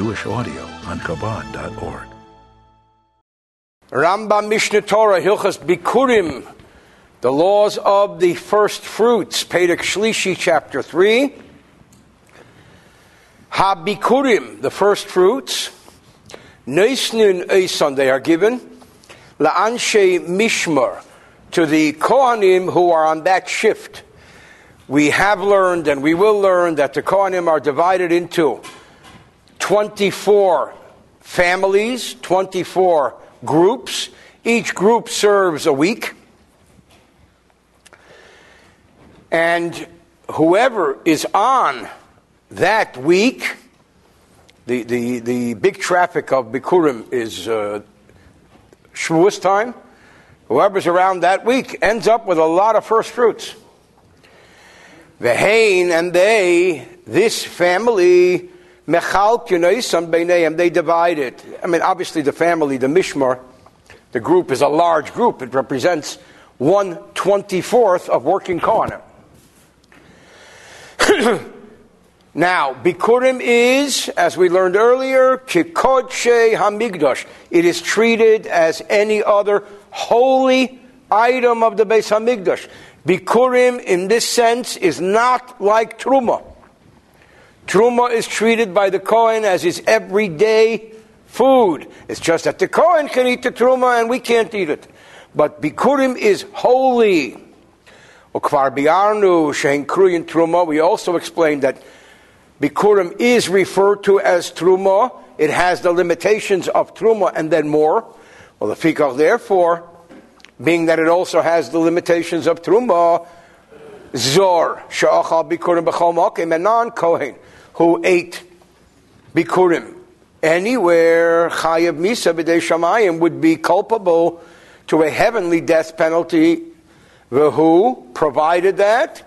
Jewish audio on Chabad.org. Rambam Mishneh Torah Hilchas Bikurim, the laws of the first fruits, Perek Shlishi, chapter 3. Habikurim, the first fruits. Neisnun Eisan, they are given. La'anshe Mishmar, to the Kohanim who are on that shift. We have learned and we will learn that the Kohanim are divided into 24 families, 24 groups. Each group serves a week. And whoever is on that week, the, the, the big traffic of Bikurim is uh, Shavuos time. Whoever's around that week ends up with a lot of first fruits. The Hain and they, this family, Mechal Kunaisam Beineim, they divide it. I mean, obviously, the family, the Mishmar, the group is a large group. It represents one twenty-fourth of working Kohanim. now, Bikurim is, as we learned earlier, Kikodshe Hamigdosh. It is treated as any other holy item of the Beis Hamigdosh. Bikurim, in this sense, is not like Truma. Truma is treated by the Kohen as his everyday food. It's just that the Kohen can eat the Truma and we can't eat it. But Bikurim is holy. Biarnu Truma. We also explained that Bikurim is referred to as Truma. It has the limitations of Truma and then more. Well, the Fikach, therefore, being that it also has the limitations of Truma, Zor, Sha'achal Bikurim B'chol Mokim, and non-Kohen who ate bikurim anywhere, chayav misa b'dei shamayim would be culpable to a heavenly death penalty. The who provided that,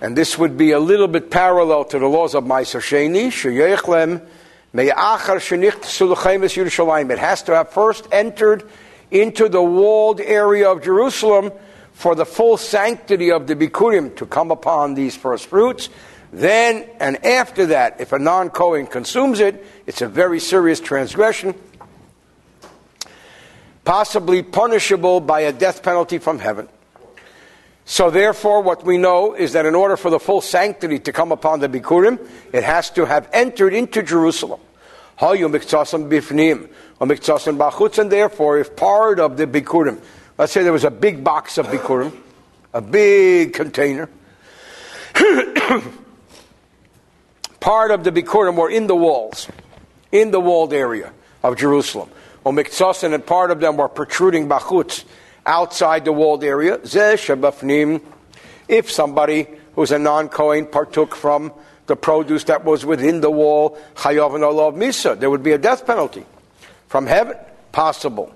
and this would be a little bit parallel to the laws of Ma'aser Sheni, sheyechlem. It has to have first entered into the walled area of Jerusalem for the full sanctity of the bikurim to come upon these first fruits. Then and after that, if a non Kohen consumes it, it's a very serious transgression, possibly punishable by a death penalty from heaven. So, therefore, what we know is that in order for the full sanctity to come upon the Bikurim, it has to have entered into Jerusalem. And therefore, if part of the Bikurim, let's say there was a big box of Bikurim, a big container, part of the Bikurim were in the walls, in the walled area of Jerusalem. Umiktsasin and part of them were protruding bachutz outside the walled area. If somebody who's a non-Kohen partook from the produce that was within the wall, chayav and olav misa, there would be a death penalty from heaven, possible.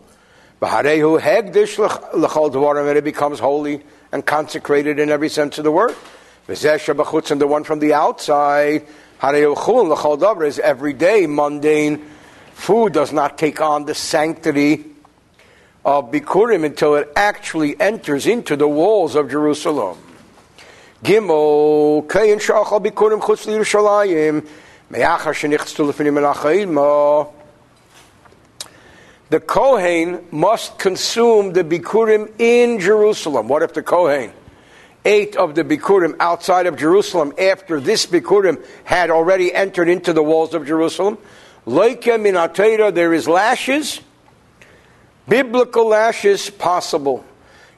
Baharehu hegdish l'chol dvarim, and it becomes holy and consecrated in every sense of the word. V'zeh and the one from the outside, is every day mundane food does not take on the sanctity of Bikurim until it actually enters into the walls of Jerusalem. Gimel, The Kohen must consume the Bikurim in Jerusalem. What if the Kohen eight of the Bikurim outside of Jerusalem after this Bikurim had already entered into the walls of Jerusalem. Loike minatera, there is lashes, biblical lashes possible.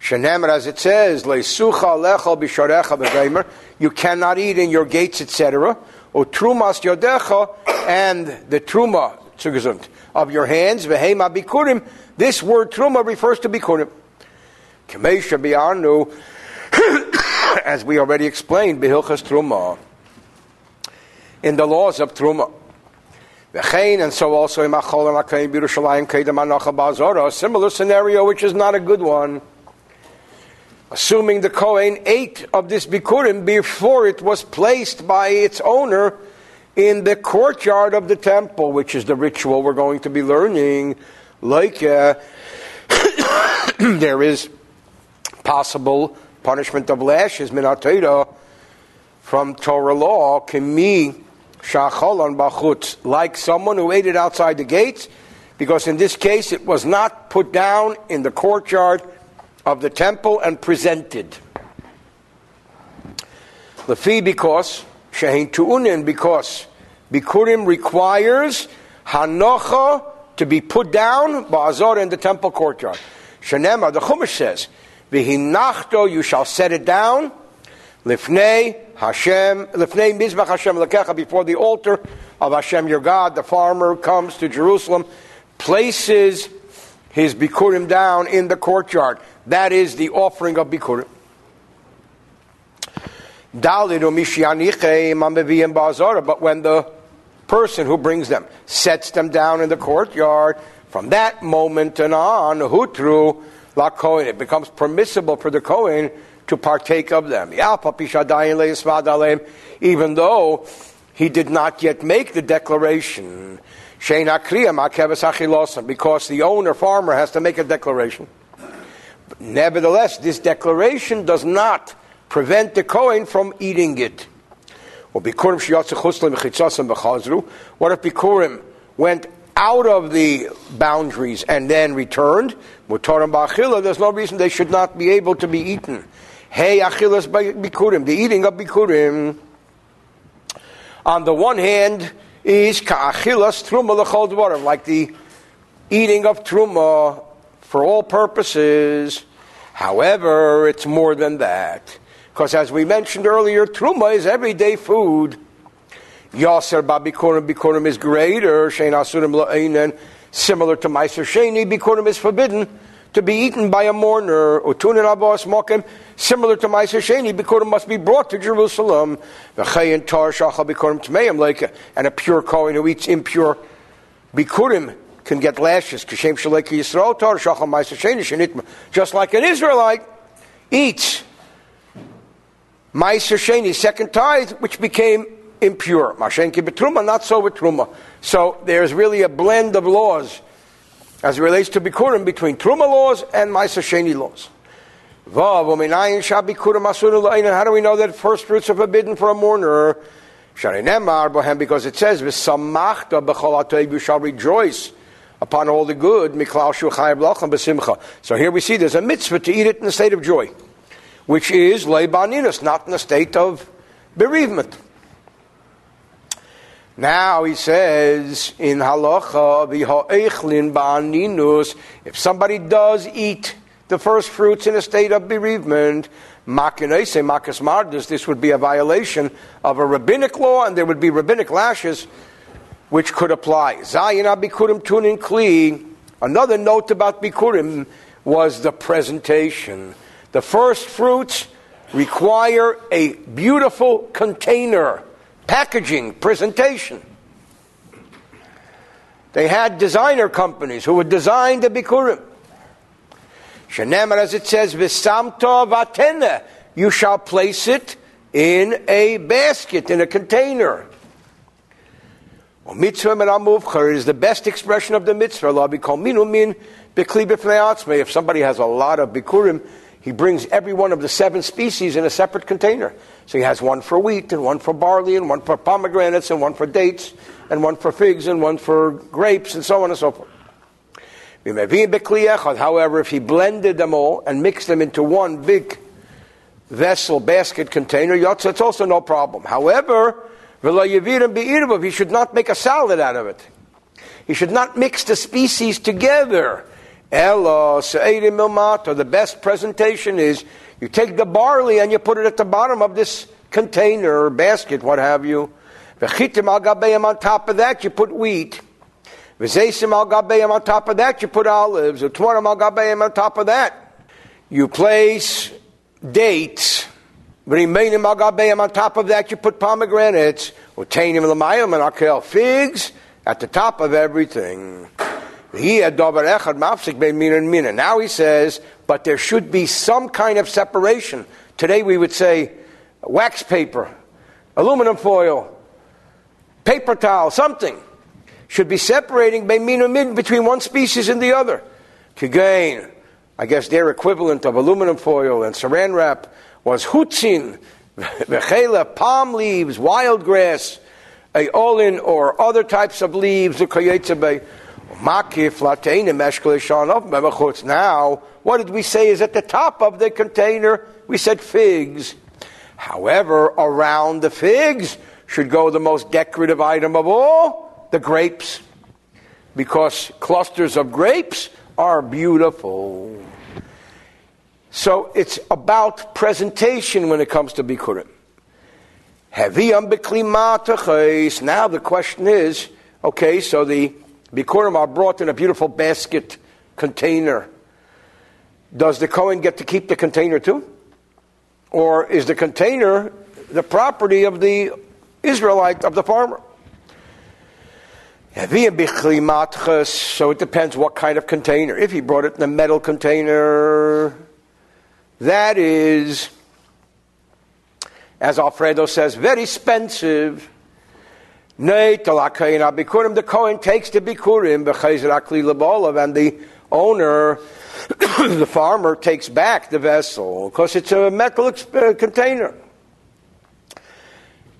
Shenemer, as it says, leisucha lechal bisharecha you cannot eat in your gates, etc. O trumas yodecha, and the truma of your hands, vehema bikurim. This word truma refers to bikurim. Kamesha bi'arnu, as we already explained, Behilchas Truma, in the laws of Truma. And so also in a similar scenario, which is not a good one. Assuming the Kohen ate of this Bikurim before it was placed by its owner in the courtyard of the temple, which is the ritual we're going to be learning. Like uh, there is possible punishment of lashes, minatayda, from Torah law, kimi Shacholon bachutz, like someone who ate it outside the gates, because in this case it was not put down in the courtyard of the temple and presented. Lefi because shehin tu'unin because bikurim requires hanocha to be put down ba'azor in the temple courtyard. Shenema, the Chumash says, v'hinachto, you shall set it down, lifnei Hashem, lifnei mizbach Hashem lekecha, before the altar of Hashem your God. The farmer comes to Jerusalem, places his bikurim down in the courtyard. That is the offering of bikurim. But when the person who brings them sets them down in the courtyard, from that moment and on, hutru la kohen, it becomes permissible for the kohen to partake of them. Even though he did not yet make the declaration, because the owner farmer has to make a declaration. Nevertheless, this declaration does not prevent the Kohen from eating it. What if Bikurim went out of the boundaries and then returned? There's no reason they should not be able to be eaten. Hey, achilas bikurim, the eating of bikurim. On the one hand, is ka'achilas truma lechol like the eating of truma for all purposes. However, it's more than that. Because as we mentioned earlier, truma is everyday food. Yaser babikurim bikurim is greater. Shein asurim la'inen, similar to Meiser Sheni, bikurim is forbidden to be eaten by a mourner. Utunin abos mokim, similar to Meiser Sheni, bikurim must be brought to Jerusalem. V'chayin tar shachal bikurim tmeim, like and a pure kohen who eats impure bikurim can get lashes. Kashem shaleki yisrael tar shachal Meiser Sheni shenitma. Just like an Israelite eats Meiser Sheni, second tithe, which became impure. Mashenki betruma, not so with truma. So there's really a blend of laws as it relates to bikurim between truma laws and Sheni laws. How do we know that first fruits are forbidden for a mourner? Because it says, you shall rejoice upon all the good. So here we see there's a mitzvah to eat it in a state of joy which is leibaninus, not in a state of bereavement. Now he says in halacha if somebody does eat the first fruits in a state of bereavement, this would be a violation of a rabbinic law, and there would be rabbinic lashes which could apply. Zayin tunin kli. Another note about bikurim was the presentation. The first fruits require a beautiful container, packaging, presentation. They had designer companies who would design the Bikurim. Shenemar, as it says, Visamto vatene, you shall place it in a basket, in a container. Mitzvah is the best expression of the mitzvah. Allah be called minumin If somebody has a lot of bikurim, he brings every one of the seven species in a separate container. So he has one for wheat, and one for barley, and one for pomegranates, and one for dates, and one for figs, and one for grapes, and so on and so forth. However, if he blended them all and mixed them into one big vessel, basket container, it's also no problem. However, he should not make a salad out of it. He should not mix the species together Elo se'edim milmato. The best presentation is you take the barley and you put it at the bottom of this container or basket, what have you. V'chitim al on top of that you put wheat. V'zeisim al on top of that you put olives. Utmorim al gabeim on top of that you place dates. V'rimeinim al on top of that you put pomegranates. Utainim l'mayim and akel figs at the top of everything. Now he says, but there should be some kind of separation. Today we would say wax paper, aluminum foil, paper towel, something should be separating between one species and the other. Kagain, I guess their equivalent of aluminum foil and saran wrap was hutzin, vechela, palm leaves, wild grass, a olin or other types of leaves, the Now, what did we say is at the top of the container? We said figs. However, around the figs should go the most decorative item of all, the grapes. Because clusters of grapes are beautiful. So it's about presentation when it comes to Bikurim. Now the question is, okay, so the Bikurim are brought in a beautiful basket container. Does the Kohen get to keep the container too? Or is the container the property of the Israelite, of the farmer? So it depends what kind of container. If he brought it in a metal container, that is, as Alfredo says, very expensive. The Kohen takes the Bikurim, and the owner, the farmer, takes back the vessel because it's a metal uh, container.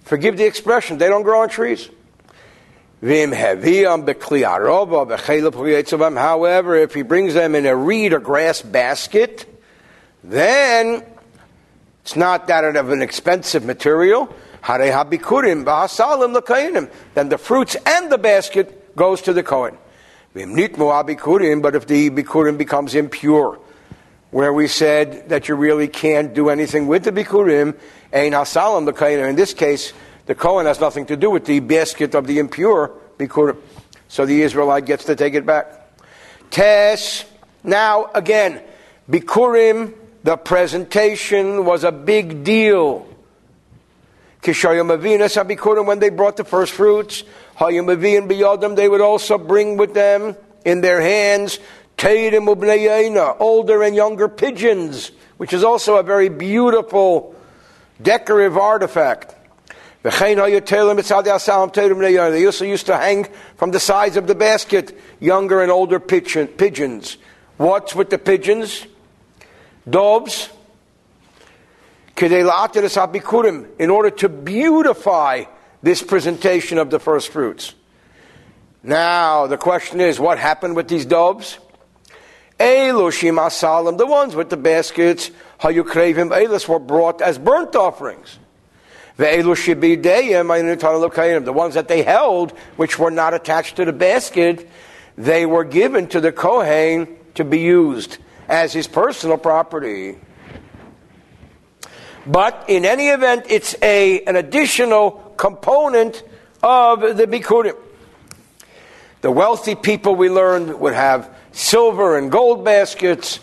Forgive the expression, they don't grow on trees. However, if he brings them in a reed or grass basket, then it's not that of an expensive material. Then the fruits and the basket goes to the Kohen. But if the bikurim becomes impure, where we said that you really can't do anything with the bikurim, the Kohen. In this case, the Kohen has nothing to do with the basket of the impure bikurim. So the Israelite gets to take it back. Tes. Now, again, bikurim the presentation was a big deal. When they brought the first fruits, Hayumavian beyond, they would also bring with them in their hands older and younger pigeons, which is also a very beautiful decorative artifact. They also used to hang from the sides of the basket younger and older pigeons. What's with the pigeons? doves, in order to beautify this presentation of the first fruits. Now, the question is, what happened with these doves? The ones with the baskets, how you hayukrevim elis were brought as burnt offerings. The ones that they held, which were not attached to the basket, they were given to the Kohen to be used as his personal property. But in any event, it's a, an additional component of the Bikurim. The wealthy people we learned would have silver and gold baskets.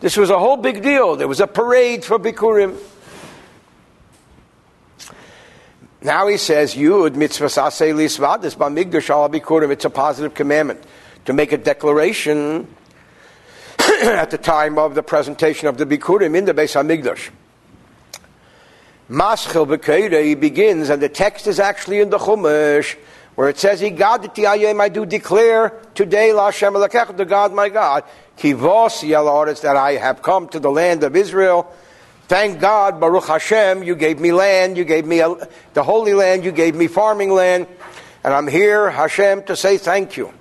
This was a whole big deal. There was a parade for Bikurim. Now he says, Yud mitzvah sasei lisvadis b'migdash al Bikurim. It's a positive commandment to make a declaration at the time of the presentation of the Bikurim in the Beis Hamikdash. Maschil B'Keira, he begins, and the text is actually in the Chumash, where it says, Igaditi I do declare today, La Hashem the God my God, Kivos Yalaris, that I have come to the land of Israel. Thank God, Baruch Hashem, you gave me land, you gave me the Holy Land, you gave me farming land, and I'm here, Hashem, to say thank you.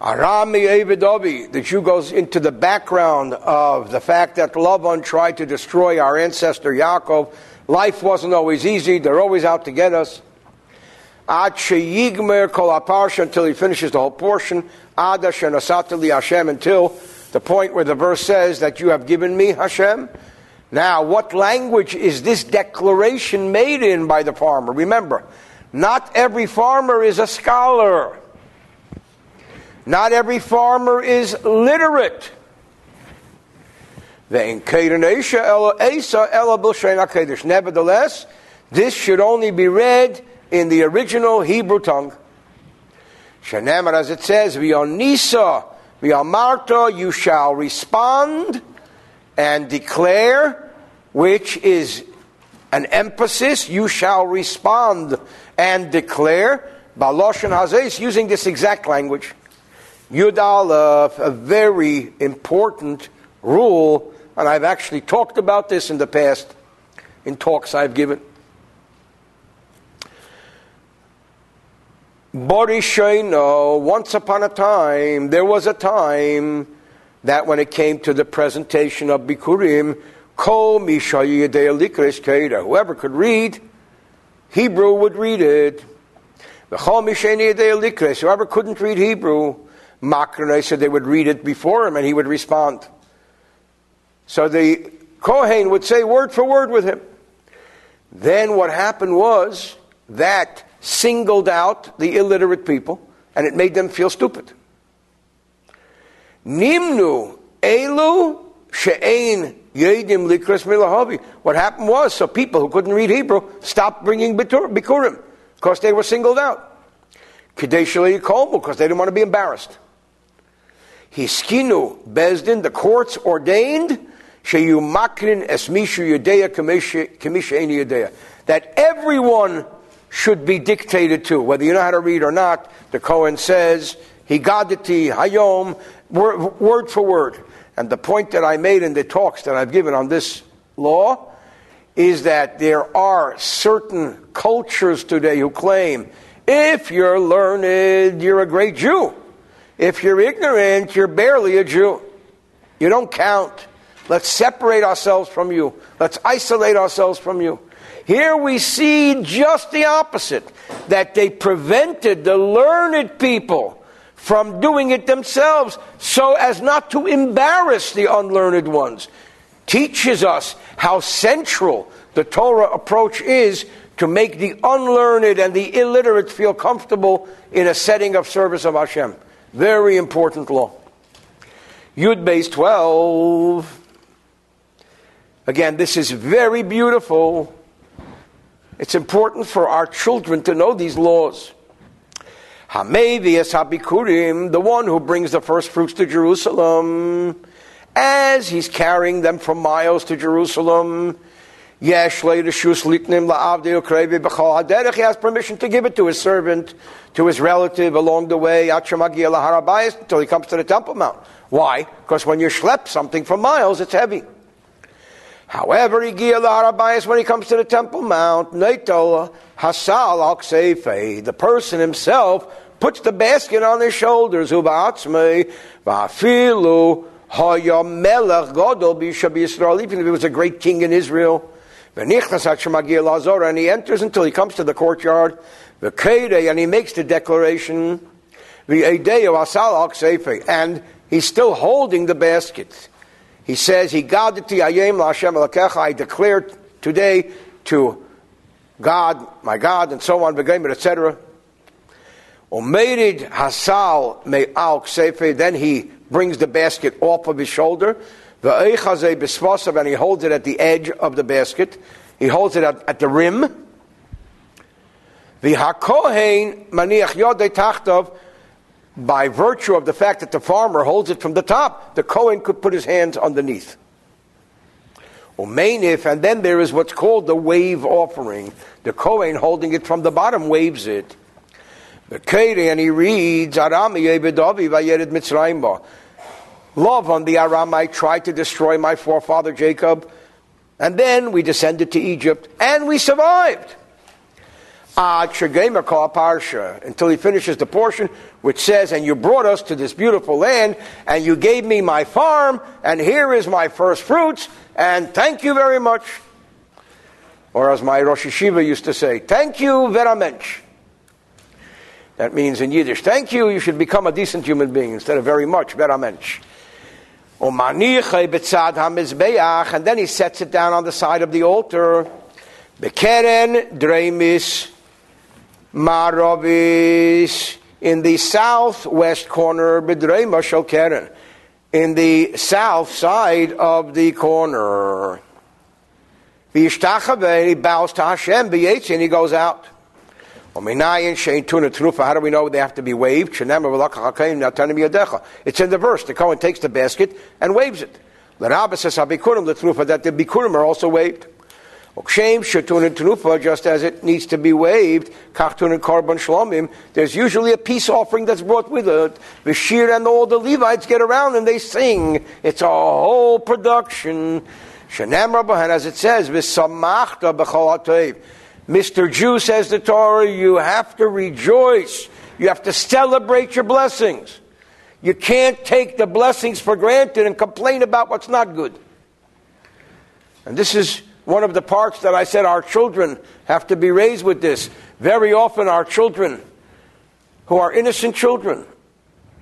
Arami Evidovi, the Jew goes into the background of the fact that Lavan tried to destroy our ancestor Yaakov. Life wasn't always easy, they're always out to get us. Ad Kol until he finishes the whole portion. Ad Ashenasatali Hashem until the point where the verse says that you have given me Hashem. Now, what language is this declaration made in by the farmer? Remember, not every farmer is a scholar. Not every farmer is literate. Nevertheless, this should only be read in the original Hebrew tongue. As it says, V'yonisa, v'yamarta, you shall respond and declare, which is an emphasis, you shall respond and declare, using this exact language. Yud Aleph, uh, a very important rule, and I've actually talked about this in the past in talks I've given. Borishoino, once upon a time, there was a time that when it came to the presentation of Bikurim, Kol whoever could read Hebrew would read it. Whoever couldn't read Hebrew, Makrone said they would read it before him and he would respond. So the Kohen would say word for word with him. Then what happened was that singled out the illiterate people and it made them feel stupid. Nimnu elu she'ein yedim likras milahavi. What happened was, so people who couldn't read Hebrew stopped bringing bikurim because they were singled out. Kadeshali because they didn't want to be embarrassed. Hiskinu bezdin, the courts ordained sheyumakrin esmishu yudea kamisha yudea that everyone should be dictated to, whether you know how to read or not. The Kohen says, Higadati, Hayom, word for word. And the point that I made in the talks that I've given on this law is that there are certain cultures today who claim if you're learned, you're a great Jew. If you're ignorant, you're barely a Jew. You don't count. Let's separate ourselves from you. Let's isolate ourselves from you. Here we see just the opposite that they prevented the learned people from doing it themselves so as not to embarrass the unlearned ones. Teaches us how central the Torah approach is to make the unlearned and the illiterate feel comfortable in a setting of service of Hashem. Very important law. Yud base 12. Again, this is very beautiful. It's important for our children to know these laws. Hamevias Habikurim, the one who brings the first fruits to Jerusalem, as he's carrying them from miles to Jerusalem. He has permission to give it to his servant, to his relative along the way, until he comes to the Temple Mount. Why? Because when you schlep something for miles, it's heavy. However, when he comes to the Temple Mount, Hasal al the person himself puts the basket on his shoulders, even if he was a great king in Israel. And he enters until he comes to the courtyard, and he makes the declaration, and he's still holding the basket. He says, He I declare today to God, my God, and so on, etc. Hasal then he brings the basket off of his shoulder. And he holds it at the edge of the basket. He holds it at, at the rim. The Hakohen Maniach Yodei Tachtov by virtue of the fact that the farmer holds it from the top, the Kohen could put his hands underneath. Umainif, and then there is what's called the wave offering. The Kohen holding it from the bottom waves it. The Keri, and he reads, Arami Yebedavi Vayered Mitzrayimba. Lavan the Aramite tried to destroy my forefather Jacob, and then we descended to Egypt, and we survived. Ah, Parsha, until he finishes the portion which says, And you brought us to this beautiful land, and you gave me my farm, and here is my first fruits, and thank you very much. Or as my Rosh Hashiva used to say, Thank you very much. That means in Yiddish, thank you, you should become a decent human being instead of very much, very much. And then he sets it down on the side of the altar. Bekeren dremis Maravis in the southwest corner, Bidrei Mashal Keren, in the south side of the corner. He bows to Hashem, and he goes out. How do we know they have to be waved? It's in the verse. The Kohen takes the basket and waves it. That the bikurim are also waved. Just as it needs to be waved, there's usually a peace offering that's brought with it. The shir and all the Levites get around and they sing. It's a whole production. Shenem Rabbahan, as it says, Mr. Jew says the Torah, you have to rejoice. You have to celebrate your blessings. You can't take the blessings for granted and complain about what's not good. And this is one of the parts that I said our children have to be raised with this. Very often, our children, who are innocent children,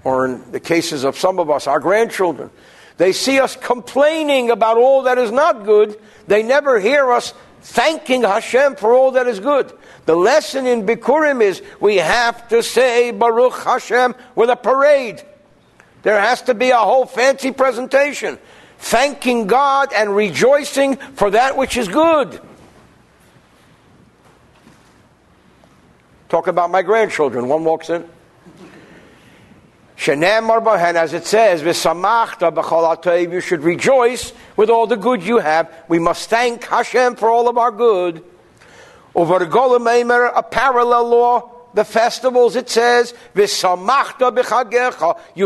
or in the cases of some of us, our grandchildren, they see us complaining about all that is not good. They never hear us thanking Hashem for all that is good. The lesson in Bikurim is we have to say Baruch Hashem with a parade. There has to be a whole fancy presentation, thanking God and rejoicing for that which is good. Talk about my grandchildren. One walks in. And as it says, you should rejoice with all the good you have. We must thank Hashem for all of our good. Over a parallel law, the festivals, it says, you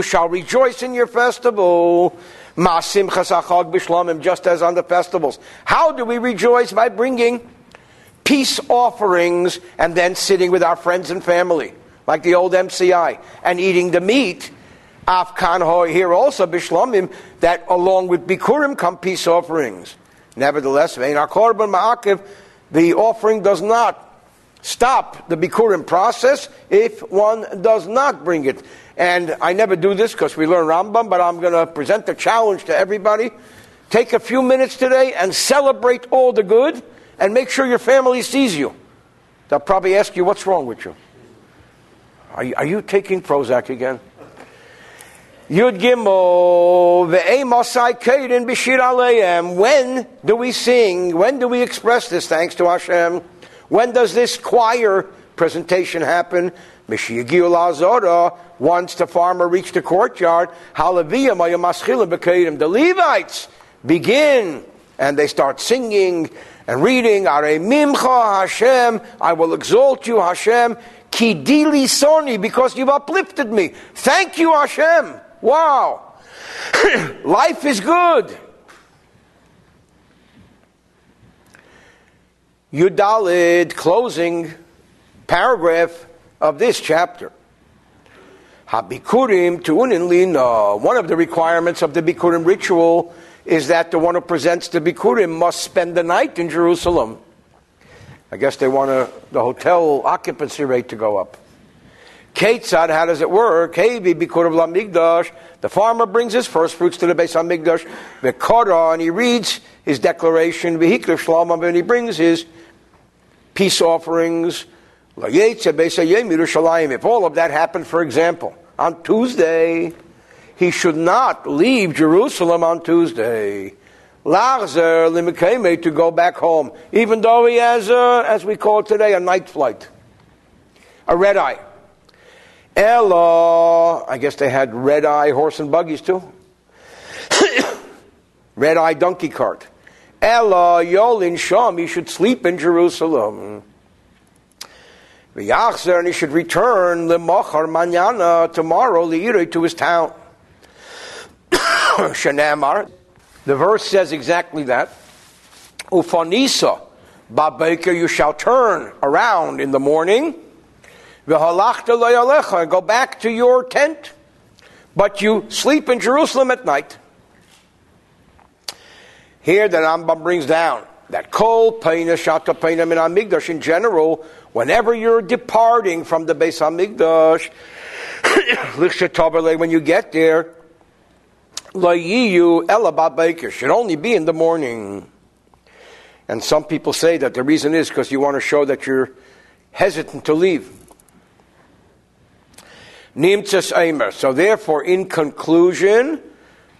shall rejoice in your festival. Masim chasachag b'shlamim, just as on the festivals. How do we rejoice? By bringing peace offerings and then sitting with our friends and family like the old MCI, and eating the meat, Afkan here also Bishlamim, that along with Bikurim come peace offerings. Nevertheless, the offering does not stop the Bikurim process if one does not bring it. And I never do this because we learn Rambam, but I'm going to present the challenge to everybody. Take a few minutes today and celebrate all the good and make sure your family sees you. They'll probably ask you, What's wrong with you? Are you, are you taking Prozac again? Yud Gimel, aleim. When do we sing? When do we express this thanks to Hashem? When does this choir presentation happen? Once the farmer reached the courtyard, the Levites begin and they start singing and reading, I will exalt you, Hashem, Kidili Soni, because you've uplifted me. Thank you, Hashem. Wow. Life is good. Yudalid, closing paragraph of this chapter. Habikurim tu'unin lina. One of the requirements of the Bikurim ritual is that the one who presents the Bikurim must spend the night in Jerusalem. I guess they want a, the hotel occupancy rate to go up. Ketzad, how does it work? The farmer brings his first fruits to the base on migdash. Vekara, and he reads his declaration. Vehiklev shlomam, and he brings his peace offerings. If all of that happened, for example, on Tuesday, he should not leave Jerusalem on Tuesday. Lachzer limikeme to go back home, even though he has, a, as we call today, a night flight, a red eye. Ella, I guess they had red eye horse and buggies too. red eye donkey cart. Ella yolin sham, he should sleep in Jerusalem. V'yachzer, and he should return lemachar manana tomorrow liire to his town. Shanamar. The verse says exactly that. Ufanisa, Babaker, you shall turn around in the morning. go back to your tent. But you sleep in Jerusalem at night. Here, the Rambam brings down that kol peina shata peina min amigdash in general, whenever you're departing from the base amigdash, when you get there, Elabat should only be in the morning. And some people say that the reason is because you want to show that you're hesitant to leave. Nimtzas Eimer. So therefore, in conclusion,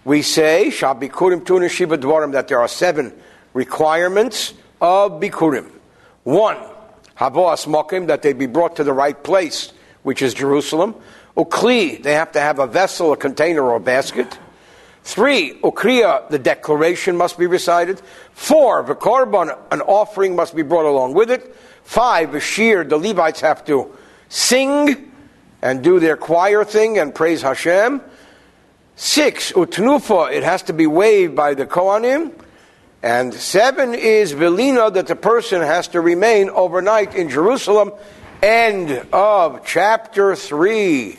we say, Shabikurim Tuna Shiva Dvarim, that there are seven requirements of Bikurim. One, Havos Mokim, that they be brought to the right place, which is Jerusalem. Ukli, they have to have a vessel, a container, or a basket. Three, ukriya, the declaration must be recited. Four, the korban, an offering must be brought along with it. Five, the shir, the Levites have to sing and do their choir thing and praise Hashem. Six, utnufa, it has to be waved by the Kohanim. And seven is Belina, that the person has to remain overnight in Jerusalem. End of chapter 3.